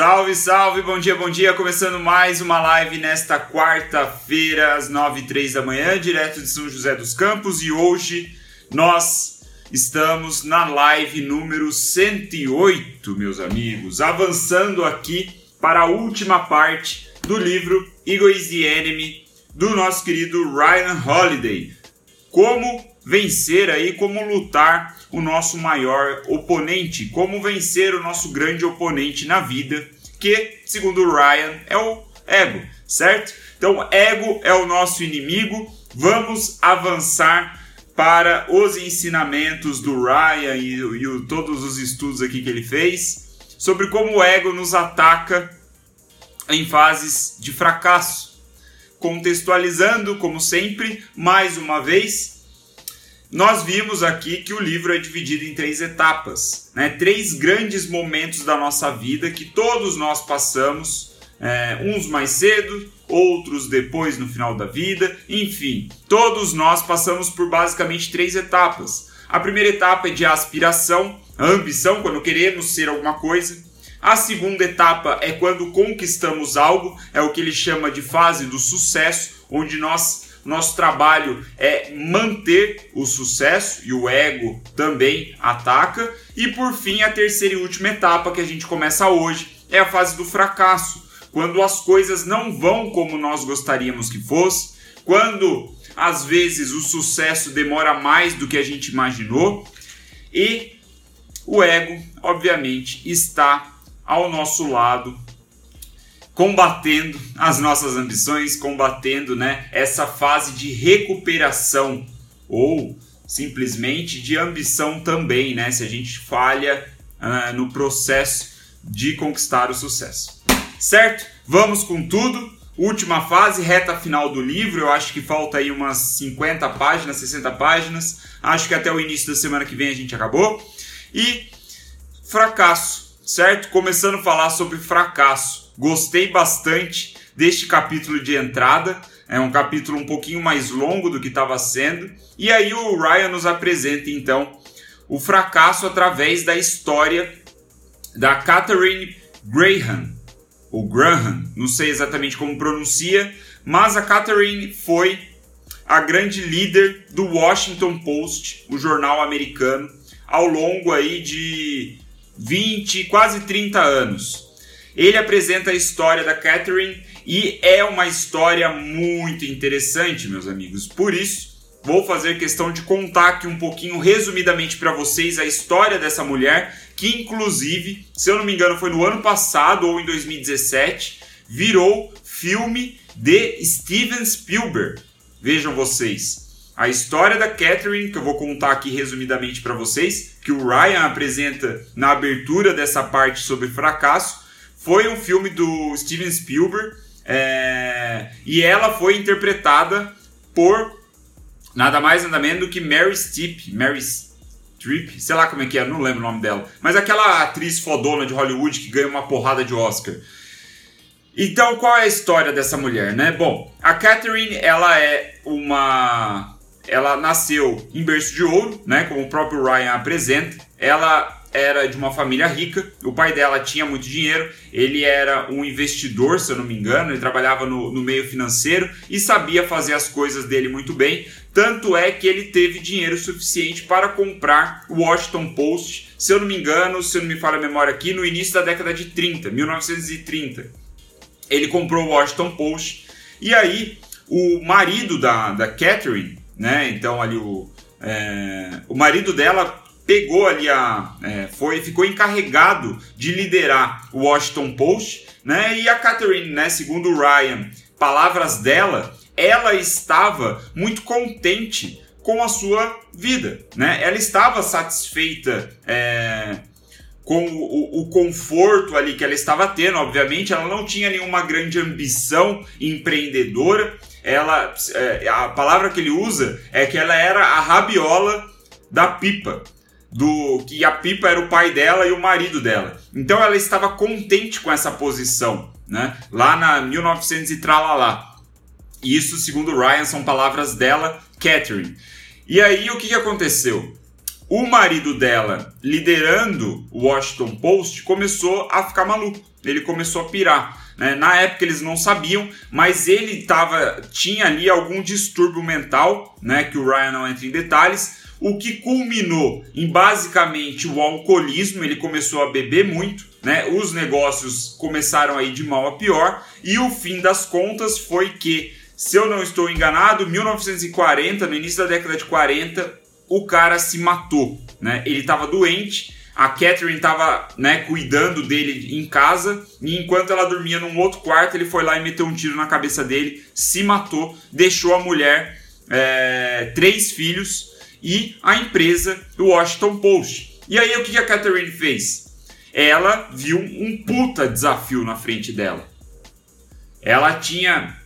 Salve, salve, bom dia, bom dia. Começando mais uma live nesta quarta-feira, às 9 e 3 da manhã, direto de São José dos Campos. E hoje nós estamos na live número 108, meus amigos, avançando aqui para a última parte do livro Ego is the Enemy, do nosso querido Ryan Holiday. Como vencer aí, como lutar o nosso maior oponente, como vencer o nosso grande oponente na vida, que, segundo o Ryan, é o ego, certo? Então, ego é o nosso inimigo. Vamos avançar para os ensinamentos do Ryan e, e todos os estudos aqui que ele fez sobre como o ego nos ataca em fases de fracasso. Contextualizando, como sempre, mais uma vez, nós vimos aqui que o livro é dividido em três etapas, né? três grandes momentos da nossa vida que todos nós passamos, é, uns mais cedo, outros depois no final da vida, enfim, todos nós passamos por basicamente três etapas. A primeira etapa é de aspiração, ambição, quando queremos ser alguma coisa. A segunda etapa é quando conquistamos algo, é o que ele chama de fase do sucesso, onde nós nosso trabalho é manter o sucesso e o ego também ataca. E por fim, a terceira e última etapa que a gente começa hoje é a fase do fracasso, quando as coisas não vão como nós gostaríamos que fosse, quando às vezes o sucesso demora mais do que a gente imaginou e o ego, obviamente, está ao nosso lado combatendo as nossas ambições, combatendo né, essa fase de recuperação ou simplesmente de ambição também, né? Se a gente falha uh, no processo de conquistar o sucesso. Certo? Vamos com tudo. Última fase, reta final do livro. Eu acho que falta aí umas 50 páginas, 60 páginas. Acho que até o início da semana que vem a gente acabou. E fracasso, certo? Começando a falar sobre fracasso. Gostei bastante deste capítulo de entrada. É um capítulo um pouquinho mais longo do que estava sendo. E aí o Ryan nos apresenta então o fracasso através da história da Catherine Graham, ou Graham, não sei exatamente como pronuncia, mas a Catherine foi a grande líder do Washington Post, o jornal americano, ao longo aí de 20, quase 30 anos. Ele apresenta a história da Catherine e é uma história muito interessante, meus amigos. Por isso, vou fazer questão de contar aqui um pouquinho, resumidamente, para vocês a história dessa mulher, que inclusive, se eu não me engano, foi no ano passado ou em 2017, virou filme de Steven Spielberg. Vejam vocês. A história da Catherine, que eu vou contar aqui resumidamente para vocês, que o Ryan apresenta na abertura dessa parte sobre fracasso, foi um filme do Steven Spielberg é, e ela foi interpretada por nada mais nada menos do que Mary Streep, Mary Streep, sei lá como é que é, não lembro o nome dela, mas aquela atriz fodona de Hollywood que ganha uma porrada de Oscar. Então, qual é a história dessa mulher, né? Bom, a Catherine, ela é uma ela nasceu em berço de ouro, né, como o próprio Ryan apresenta. Ela era de uma família rica, o pai dela tinha muito dinheiro, ele era um investidor, se eu não me engano, ele trabalhava no, no, meio financeiro e sabia fazer as coisas dele muito bem. Tanto é que ele teve dinheiro suficiente para comprar o Washington Post, se eu não me engano, se eu não me falha a memória aqui, no início da década de 30, 1930. Ele comprou o Washington Post e aí o marido da, da Catherine, né? Então ali o, é, o marido dela pegou ali a. É, foi, ficou encarregado de liderar o Washington Post, né? E a Catherine, né, segundo o Ryan, palavras dela, ela estava muito contente com a sua vida, né? Ela estava satisfeita é, com o, o, conforto ali que ela estava tendo, obviamente, ela não tinha nenhuma grande ambição empreendedora. Ela, é, a palavra que ele usa é que ela era a rabiola da pipa, do que a Pipa era o pai dela e o marido dela. Então ela estava contente com essa posição, né? Lá na 1900 e tralalá. Isso, segundo Ryan, são palavras dela, Catherine. E aí o que aconteceu? o marido dela, liderando o Washington Post, começou a ficar maluco. Ele começou a pirar. Né? Na época eles não sabiam, mas ele tava, tinha ali algum distúrbio mental, né? que o Ryan não entra em detalhes, o que culminou em basicamente o alcoolismo. Ele começou a beber muito, né? os negócios começaram a ir de mal a pior, e o fim das contas foi que, se eu não estou enganado, 1940, no início da década de 40, o cara se matou, né? Ele estava doente, a Catherine estava né, cuidando dele em casa e enquanto ela dormia num outro quarto, ele foi lá e meteu um tiro na cabeça dele, se matou, deixou a mulher, é, três filhos e a empresa do Washington Post. E aí o que a Catherine fez? Ela viu um puta desafio na frente dela. Ela tinha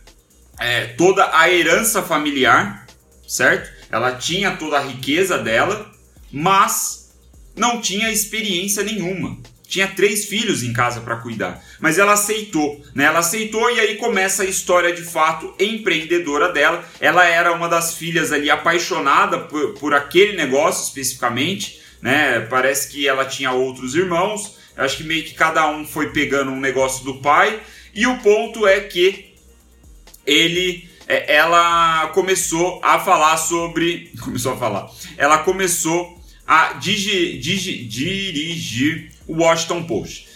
é, toda a herança familiar, certo? Ela tinha toda a riqueza dela, mas não tinha experiência nenhuma. Tinha três filhos em casa para cuidar, mas ela aceitou, né? Ela aceitou e aí começa a história de fato empreendedora dela. Ela era uma das filhas ali apaixonada por, por aquele negócio especificamente, né? Parece que ela tinha outros irmãos. Acho que meio que cada um foi pegando um negócio do pai. E o ponto é que ele é, ela começou a falar sobre. Começou a falar. Ela começou a digi, digi, dirigir o Washington Post.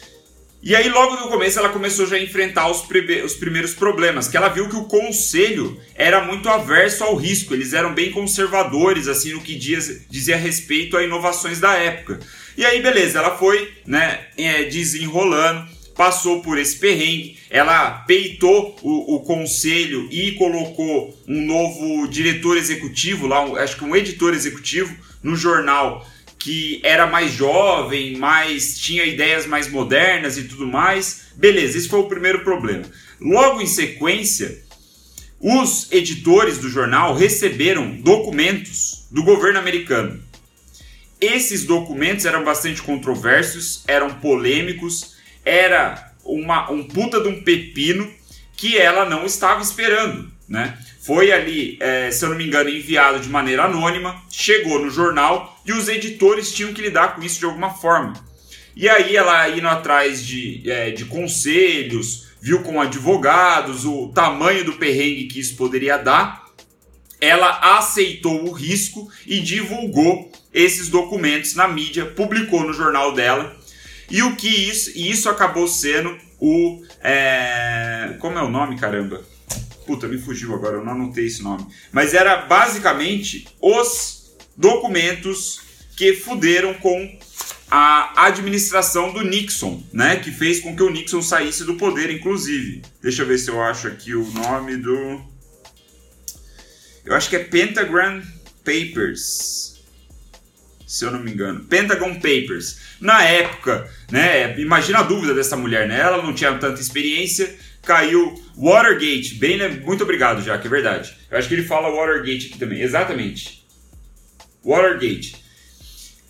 E aí, logo no começo, ela começou já a enfrentar os, os, primeiros problemas, que ela viu que o conselho era muito averso ao risco, eles eram bem conservadores, assim, no que diz, dizia respeito a inovações da época. E aí, beleza, ela foi, né, é, desenrolando, passou por esse perrengue, ela peitou o, o, conselho e colocou um novo diretor executivo lá, um, acho que um editor executivo no jornal que era mais jovem, mais tinha ideias mais modernas e tudo mais. Beleza, esse foi o primeiro problema. Logo em sequência, os editores do jornal receberam documentos do governo americano. Esses documentos eram bastante controversos, eram polêmicos era uma, um puta de um pepino que ela não estava esperando, né? Foi ali, é, se eu não me engano, enviado de maneira anônima, chegou no jornal e os editores tinham que lidar com isso de alguma forma. E aí ela indo atrás de, é, de conselhos, viu com advogados o tamanho do perrengue que isso poderia dar, ela aceitou o risco e divulgou esses documentos na mídia, publicou no jornal dela e o que isso, isso acabou sendo o. É, como é o nome, caramba? Puta, me fugiu agora, eu não anotei esse nome. Mas era basicamente os documentos que fuderam com a administração do Nixon, né? Que fez com que o Nixon saísse do poder, inclusive. Deixa eu ver se eu acho aqui o nome do. Eu acho que é Pentagram Papers se eu não me engano. Pentagon Papers. Na época, né? Imagina a dúvida dessa mulher, né? Ela não tinha tanta experiência, caiu Watergate. Bem, né? muito obrigado, que é verdade. Eu acho que ele fala Watergate aqui também. Exatamente. Watergate.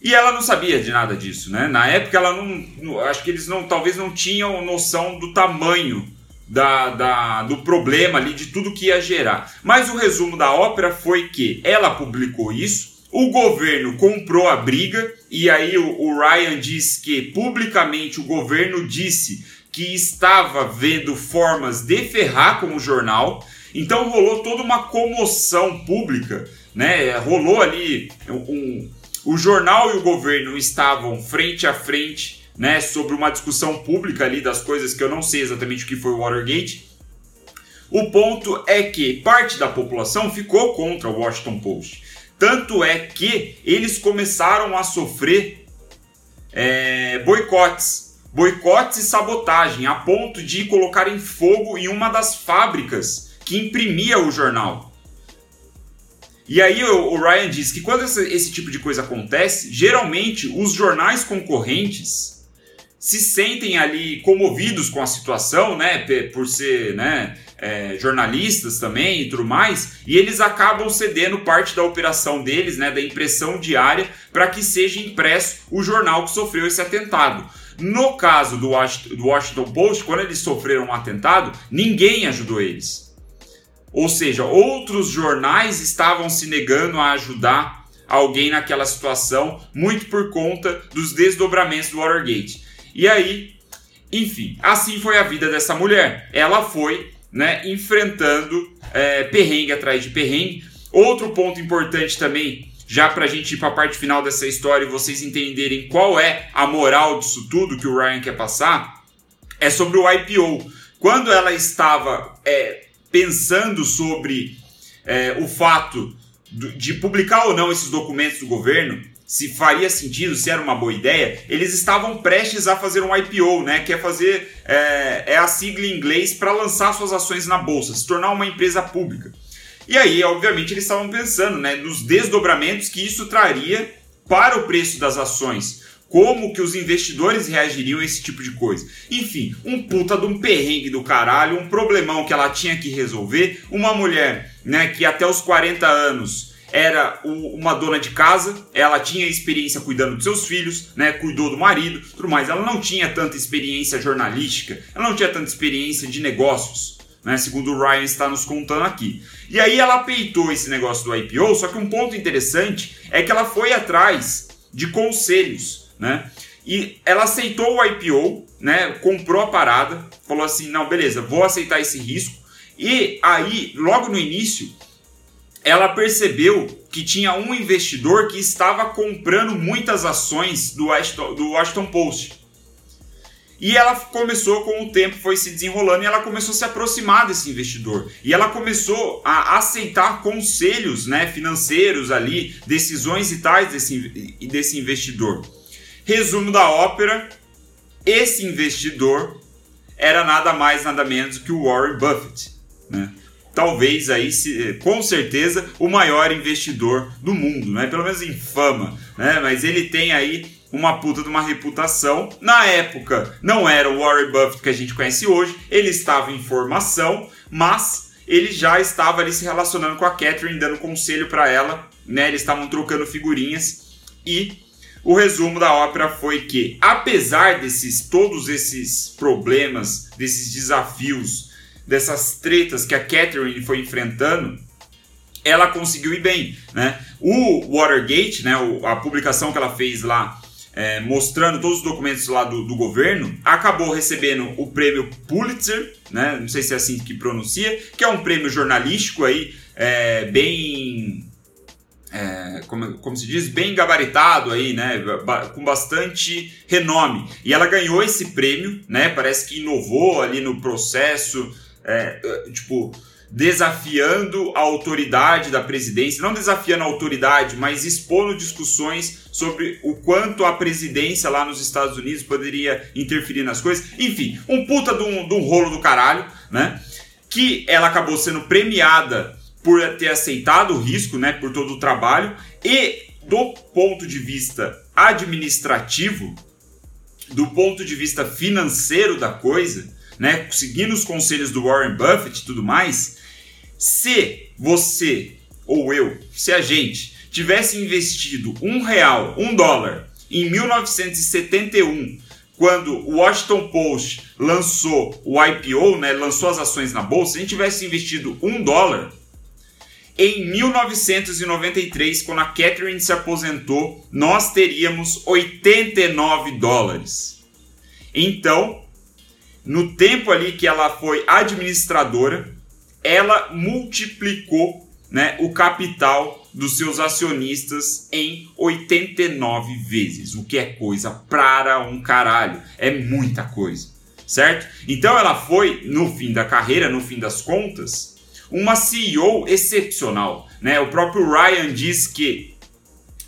E ela não sabia de nada disso, né? Na época ela não, acho que eles não, talvez não tinham noção do tamanho da, da, do problema ali, de tudo que ia gerar. Mas o resumo da ópera foi que ela publicou isso, o governo comprou a briga e aí o, o Ryan diz que publicamente o governo disse que estava vendo formas de ferrar com o jornal. Então rolou toda uma comoção pública, né? Rolou ali um, um, o jornal e o governo estavam frente a frente, né, sobre uma discussão pública ali das coisas que eu não sei exatamente o que foi o Watergate. O ponto é que parte da população ficou contra o Washington Post. Tanto é que eles começaram a sofrer é, boicotes, boicotes e sabotagem, a ponto de colocarem fogo em uma das fábricas que imprimia o jornal. E aí o, Ryan diz que quando esse, esse tipo de coisa acontece, geralmente os jornais concorrentes se sentem ali comovidos com a situação, né, por ser, né, é, jornalistas também e tudo mais, e eles acabam cedendo parte da operação deles, né, da impressão diária, para que seja impresso o jornal que sofreu esse atentado. No caso do Washington Post, quando eles sofreram um atentado, ninguém ajudou eles. Ou seja, outros jornais estavam se negando a ajudar alguém naquela situação, muito por conta dos desdobramentos do Watergate. E aí, enfim, assim foi a vida dessa mulher. Ela foi né, enfrentando é, perrengue atrás de perrengue. Outro ponto importante também, já para a gente ir para a parte final dessa história e vocês entenderem qual é a moral disso tudo que o Ryan quer passar, é sobre o IPO. Quando ela estava é, pensando sobre é, o fato de publicar ou não esses documentos do governo, se faria sentido, se era uma boa ideia, eles estavam prestes a fazer um IPO, né? Que é fazer é, é a sigla em inglês para lançar suas ações na bolsa, se tornar uma empresa pública. E aí, obviamente, eles estavam pensando, né, nos desdobramentos que isso traria para o preço das ações. Como que os investidores reagiriam a esse tipo de coisa? Enfim, um puta de um perrengue do caralho, um problemão que ela tinha que resolver. Uma mulher, né, que até os 40 anos era uma dona de casa, ela tinha experiência cuidando dos seus filhos, né, cuidou do marido, tudo mais. Ela não tinha tanta experiência jornalística, ela não tinha tanta experiência de negócios, né, segundo o Ryan está nos contando aqui. E aí ela peitou esse negócio do IPO, só que um ponto interessante é que ela foi atrás de conselhos, né? E ela aceitou o IPO, né? Comprou a parada, falou assim: "Não, beleza, vou aceitar esse risco". E aí, logo no início, ela percebeu que tinha um investidor que estava comprando muitas ações do Washington, do Washington Post. E ela começou, com o tempo, foi se desenrolando e ela começou a se aproximar desse investidor. E ela começou a aceitar conselhos né, financeiros ali, decisões e tais desse, desse investidor. Resumo da ópera: esse investidor era nada mais, nada menos que o Warren Buffett. Né? talvez aí, com certeza, o maior investidor do mundo, né? Pelo menos em fama, né? Mas ele tem aí uma puta de uma reputação. Na época, não era o Warren Buffett que a gente conhece hoje, ele estava em formação, mas ele já estava ali se relacionando com a Catherine, dando conselho para ela, né? Eles estavam trocando figurinhas e o resumo da ópera foi que, apesar desses todos esses problemas, desses desafios dessas tretas que a Catherine foi enfrentando, ela conseguiu ir bem, né? O Watergate, né, a publicação que ela fez lá, é, mostrando todos os documentos lá do, do, governo, acabou recebendo o prêmio Pulitzer, né? Não sei se é assim que pronuncia, que é um prêmio jornalístico aí, é, bem é, como, como, se diz, bem gabaritado aí, né, com bastante renome. E ela ganhou esse prêmio, né, parece que inovou ali no processo é, tipo, desafiando a autoridade da presidência, não desafiando a autoridade, mas expondo discussões sobre o quanto a presidência lá nos Estados Unidos poderia interferir nas coisas. Enfim, um puta de um, de um rolo do caralho, né? Que ela acabou sendo premiada por ter aceitado o risco, né? Por todo o trabalho. E do ponto de vista administrativo, do ponto de vista financeiro da coisa, né, seguindo os conselhos do Warren Buffett e tudo mais, se você ou eu, se a gente tivesse investido um real, um dólar em 1971, quando o Washington Post lançou o IPO, né, lançou as ações na bolsa, se a gente tivesse investido um dólar, em 1993, quando a Catherine se aposentou, nós teríamos 89 dólares. Então, no tempo ali que ela foi administradora, ela multiplicou né, o capital dos seus acionistas em 89 vezes, o que é coisa para um caralho, é muita coisa, certo? Então ela foi, no fim da carreira, no fim das contas, uma CEO excepcional, né? O próprio Ryan diz que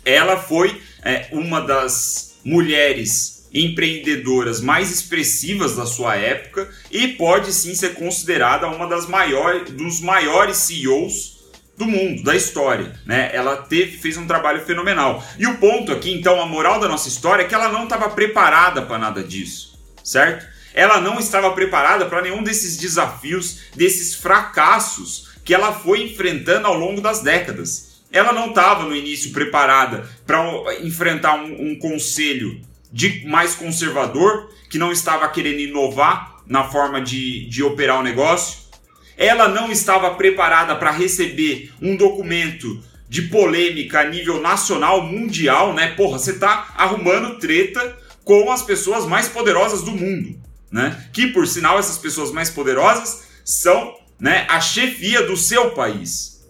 ela foi é, uma das mulheres empreendedoras mais expressivas da sua época e pode sim ser considerada uma das maiores dos maiores CEOs do mundo, da história, né? Ela teve, fez um trabalho fenomenal. E o ponto aqui, então, a moral da nossa história é que ela não estava preparada para nada disso, certo? Ela não estava preparada para nenhum desses desafios, desses fracassos que ela foi enfrentando ao longo das décadas. Ela não estava no início preparada para enfrentar um, um conselho de mais conservador, que não estava querendo inovar na forma de, de operar o negócio. Ela não estava preparada para receber um documento de polêmica a nível nacional, mundial, né? Porra, você tá arrumando treta com as pessoas mais poderosas do mundo, né? Que por sinal essas pessoas mais poderosas são, né, a chefia do seu país.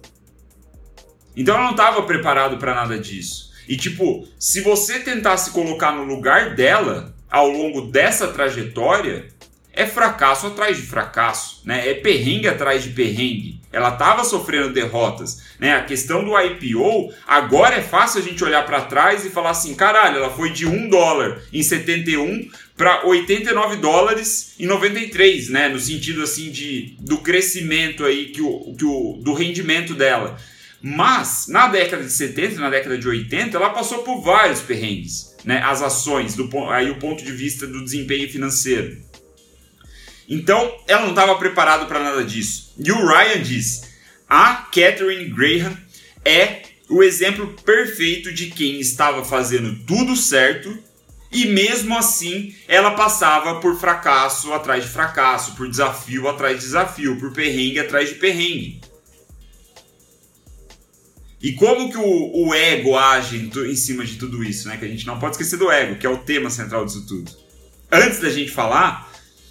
Então eu não estava preparado para nada disso. E tipo, se você tentar se colocar no lugar dela ao longo dessa trajetória, é fracasso atrás de fracasso, né? É perrengue atrás de perrengue. Ela estava sofrendo derrotas, né? A questão do IPO, agora é fácil a gente olhar para trás e falar assim, caralho, ela foi de 1 dólar em 71 para 89 dólares em 93, né? No sentido assim de do crescimento aí que o, que o do rendimento dela. Mas na década de 70, na década de 80, ela passou por vários perrengues, né? As ações, do aí o ponto de vista do desempenho financeiro. Então, ela não estava preparada para nada disso. E o Ryan diz: a Catherine Graham é o exemplo perfeito de quem estava fazendo tudo certo e mesmo assim ela passava por fracasso atrás de fracasso, por desafio atrás de desafio, por perrengue atrás de perrengue. E como que o, o ego age em, em, cima de tudo isso, né? Que a gente não pode esquecer do ego, que é o tema central disso tudo. Antes da gente falar,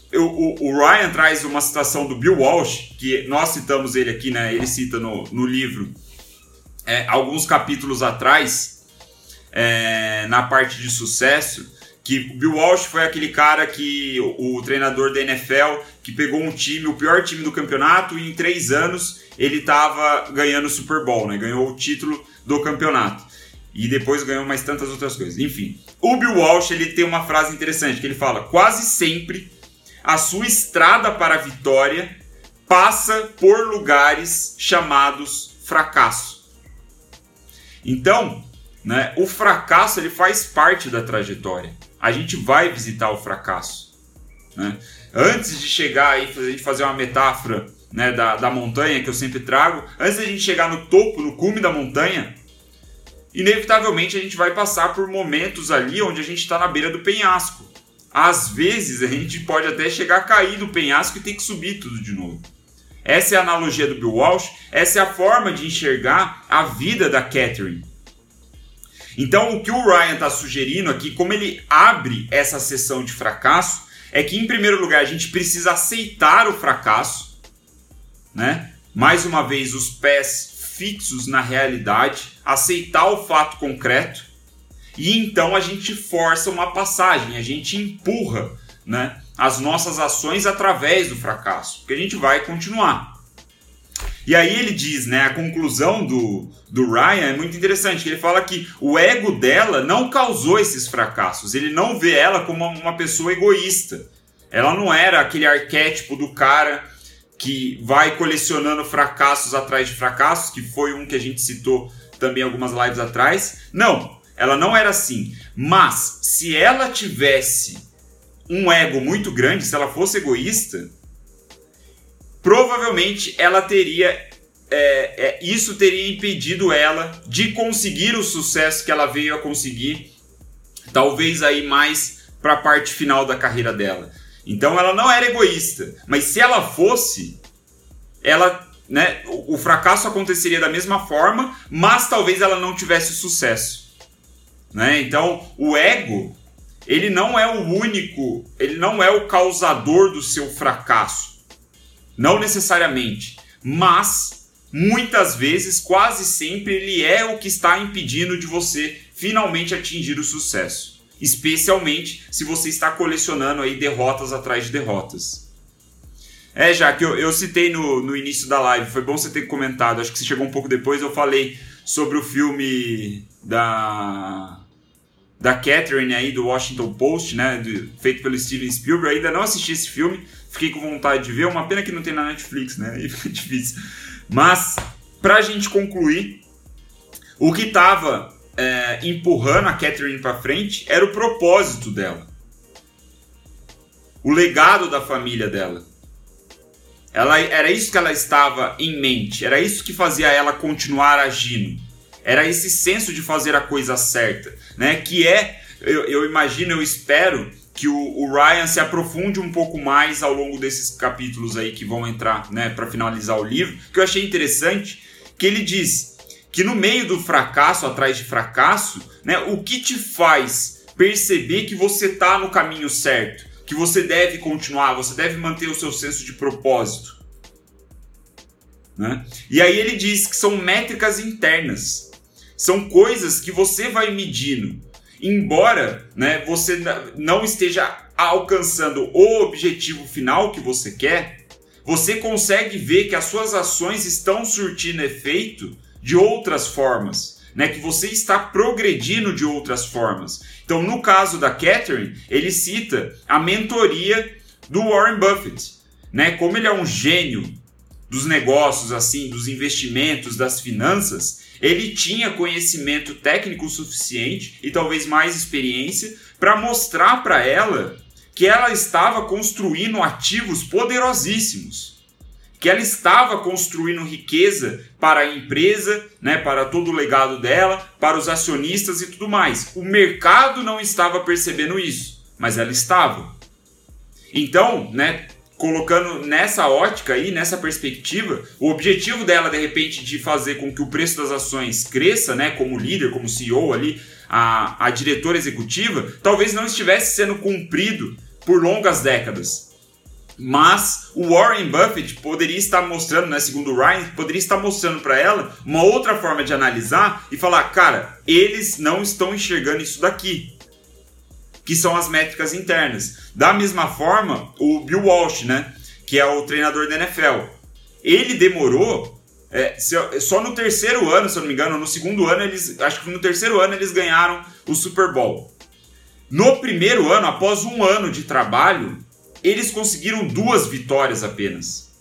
eu, o, o, Ryan traz uma citação do Bill Walsh, que nós citamos ele aqui, né? Ele cita no, no livro é, alguns capítulos atrás, é, na parte de sucesso, que o Bill Walsh foi aquele cara que o, o, treinador da NFL que pegou um time, o pior time do campeonato, e em três anos ele estava ganhando o Super Bowl, né? Ganhou o título do campeonato. E depois ganhou mais tantas outras coisas. Enfim, o Bill Walsh ele tem uma frase interessante que ele fala: quase sempre a sua estrada para a vitória passa por lugares chamados fracasso. Então, né, o fracasso ele faz parte da trajetória. A gente vai visitar o fracasso. Né? Antes de chegar aí, a gente fazer uma metáfora né, da, da montanha que eu sempre trago, antes de a gente chegar no topo, no cume da montanha, inevitavelmente a gente vai passar por momentos ali onde a gente está na beira do penhasco às vezes a gente pode até chegar a cair do penhasco e ter que subir tudo de novo. Essa é a analogia do Bill Walsh, essa é a forma de enxergar a vida da Catherine. Então, o que o Ryan está sugerindo aqui, como ele abre essa sessão de fracasso, é que, em primeiro lugar, a gente precisa aceitar o fracasso, né? Mais uma vez, os pés fixos na realidade, aceitar o fato concreto e então a gente força uma passagem, a gente empurra né, as nossas ações através do fracasso, porque a gente vai continuar. E aí ele diz, né, a conclusão do, do Ryan é muito interessante, ele fala que o ego dela não causou esses fracassos, ele não vê ela como uma pessoa egoísta. Ela não era aquele arquétipo do cara que vai colecionando fracassos atrás de fracassos, que foi um que a gente citou também algumas lives atrás. Não, ela não era assim. Mas se ela tivesse um ego muito grande, se ela fosse egoísta, provavelmente ela teria. É, é, isso teria impedido ela de conseguir o sucesso que ela veio a conseguir, talvez aí mais para a parte final da carreira dela. Então ela não era egoísta, mas se ela fosse, ela, né, o, o fracasso aconteceria da mesma forma, mas talvez ela não tivesse sucesso. Né? Então, o ego, ele não é o único, ele não é o causador do seu fracasso. Não necessariamente, mas muitas vezes, quase sempre, ele é o que está impedindo de você finalmente atingir o sucesso. Especialmente se você está colecionando aí derrotas atrás de derrotas. É, já que eu, eu citei no, no início da live, foi bom você ter comentado, acho que você chegou um pouco depois, eu falei sobre o filme da da Catherine aí do Washington Post, né, do, feito pelo Steven Spielberg. Ainda não assisti esse filme, fiquei com vontade de ver. Uma pena que não tem na Netflix, né? Fica difícil. Mas pra gente concluir, o que tava é, empurrando a Catherine para frente era o propósito dela, o legado da família dela. Ela, era isso que ela estava em mente, era isso que fazia ela continuar agindo. Era esse senso de fazer a coisa certa, né? Que é, eu, eu imagino, eu espero que o, o, Ryan se aprofunde um pouco mais ao longo desses capítulos aí que vão entrar, né, para finalizar o livro. Que eu achei interessante que ele diz que no meio do fracasso, atrás de fracasso, né, o que te faz perceber que você está no caminho certo, que você deve continuar, você deve manter o seu senso de propósito. Né? E aí ele diz que são métricas internas, são coisas que você vai medindo, embora né, você não esteja alcançando o objetivo final que você quer, você consegue ver que as suas ações estão surtindo efeito de outras formas, né? Que você está progredindo de outras formas. Então, no caso da Catherine, ele cita a mentoria do Warren Buffett, né? Como ele é um gênio dos negócios, assim, dos investimentos, das finanças, ele tinha conhecimento técnico suficiente e talvez mais experiência para mostrar para ela que ela estava construindo ativos poderosíssimos que ela estava construindo riqueza para a empresa, né, para todo o legado dela, para os acionistas e tudo mais. O mercado não estava percebendo isso, mas ela estava. Então, né, colocando nessa ótica aí, nessa perspectiva, o objetivo dela de repente de fazer com que o preço das ações cresça, né, como líder, como CEO ali, a, a diretora executiva, talvez não estivesse sendo cumprido por longas décadas. Mas o Warren Buffett poderia estar mostrando, né, segundo o Ryan, poderia estar mostrando para ela uma outra forma de analisar e falar, cara, eles não estão enxergando isso daqui, que são as métricas internas. Da mesma forma, o Bill Walsh, né, que é o treinador da NFL, ele demorou é, só no terceiro ano, se eu não me engano, no segundo ano eles, acho que no terceiro ano eles ganharam o Super Bowl. No primeiro ano, após um ano de trabalho, eles conseguiram duas vitórias apenas.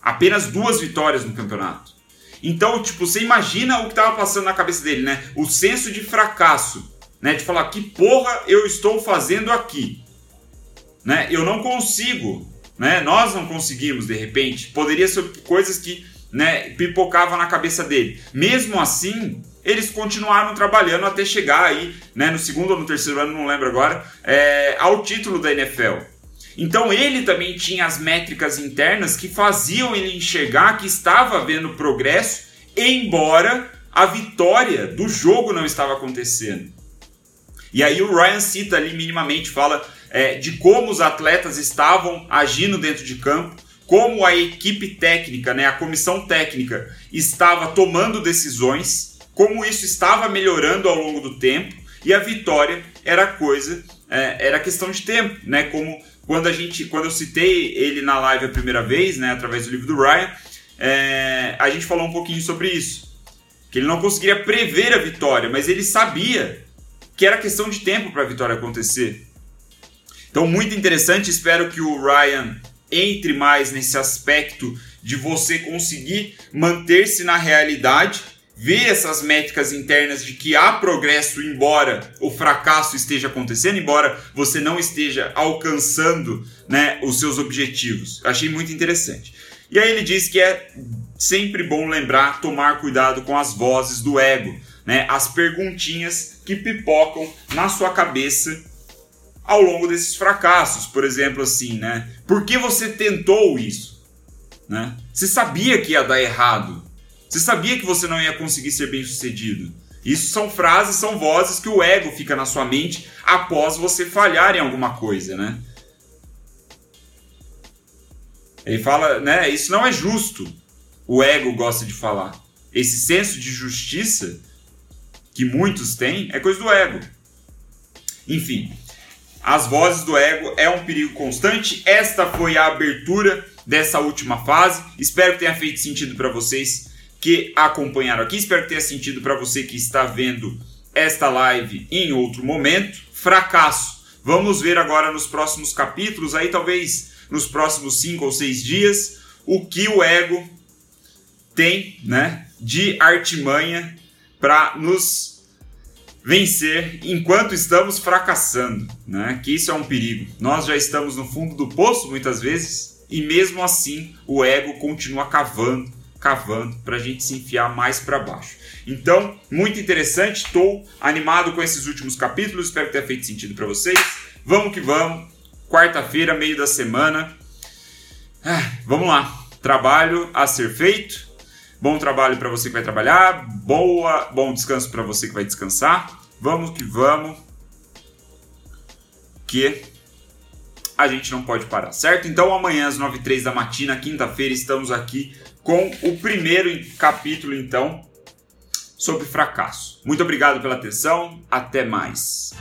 Apenas duas vitórias no campeonato. Então, tipo, você imagina o que estava passando na cabeça dele, né? O senso de fracasso, né? De falar que porra eu estou fazendo aqui, né? Eu não consigo, né? Nós não conseguimos de repente. Poderia ser coisas que, né? Pipocavam na cabeça dele. Mesmo assim, eles continuaram trabalhando até chegar aí, né? No segundo ou no terceiro ano, não lembro agora, é, ao título da NFL. Então ele também tinha as métricas internas que faziam ele enxergar que estava havendo progresso, embora a vitória do jogo não estava acontecendo. E aí o Ryan cita ali minimamente, fala é, de como os atletas estavam agindo dentro de campo, como a equipe técnica, né, a comissão técnica estava tomando decisões, como isso estava melhorando ao longo do tempo e a vitória era coisa, é, era questão de tempo, né, como quando a gente, quando eu citei ele na live a primeira vez, né, através do livro do Ryan, é, a gente falou um pouquinho sobre isso, que ele não conseguiria prever a vitória, mas ele sabia que era questão de tempo para a vitória acontecer. Então, muito interessante. Espero que o Ryan entre mais nesse aspecto de você conseguir manter-se na realidade ver essas métricas internas de que há progresso, embora o fracasso esteja acontecendo, embora você não esteja alcançando né, os seus objetivos. Achei muito interessante. E aí ele diz que é sempre bom lembrar, tomar cuidado com as vozes do ego, né, as perguntinhas que pipocam na sua cabeça ao longo desses fracassos. Por exemplo, assim, né? Por que você tentou isso? Né? Você sabia que ia dar errado. Você sabia que você não ia conseguir ser bem sucedido. Isso são frases, são vozes que o ego fica na sua mente após você falhar em alguma coisa, né? Ele fala, né? Isso não é justo. O ego gosta de falar. Esse senso de justiça que muitos têm é coisa do ego. Enfim, as vozes do ego é um perigo constante. Esta foi a abertura dessa última fase. Espero que tenha feito sentido para vocês que acompanharam aqui. Espero que tenha sentido para você que está vendo esta live em outro momento. Fracasso. Vamos ver agora nos próximos capítulos, aí talvez nos próximos cinco ou seis dias, o que o ego tem, né, de artimanha para nos vencer enquanto estamos fracassando, né? Que isso é um perigo. Nós já estamos no fundo do poço muitas vezes e mesmo assim o ego continua cavando cavando para a gente se enfiar mais para baixo. Então, muito interessante, estou animado com esses últimos capítulos, espero que tenha feito sentido para vocês. Vamos que vamos, quarta-feira, meio da semana. Ah, vamos lá, trabalho a ser feito, Bom trabalho para você que vai trabalhar, boa, bom descanso para você que vai descansar. Vamos que vamos. Que a gente não pode parar, certo? Então amanhã às 9h03 da matina, quinta-feira, estamos aqui com o primeiro capítulo, então, sobre fracasso. Muito obrigado pela atenção, até mais.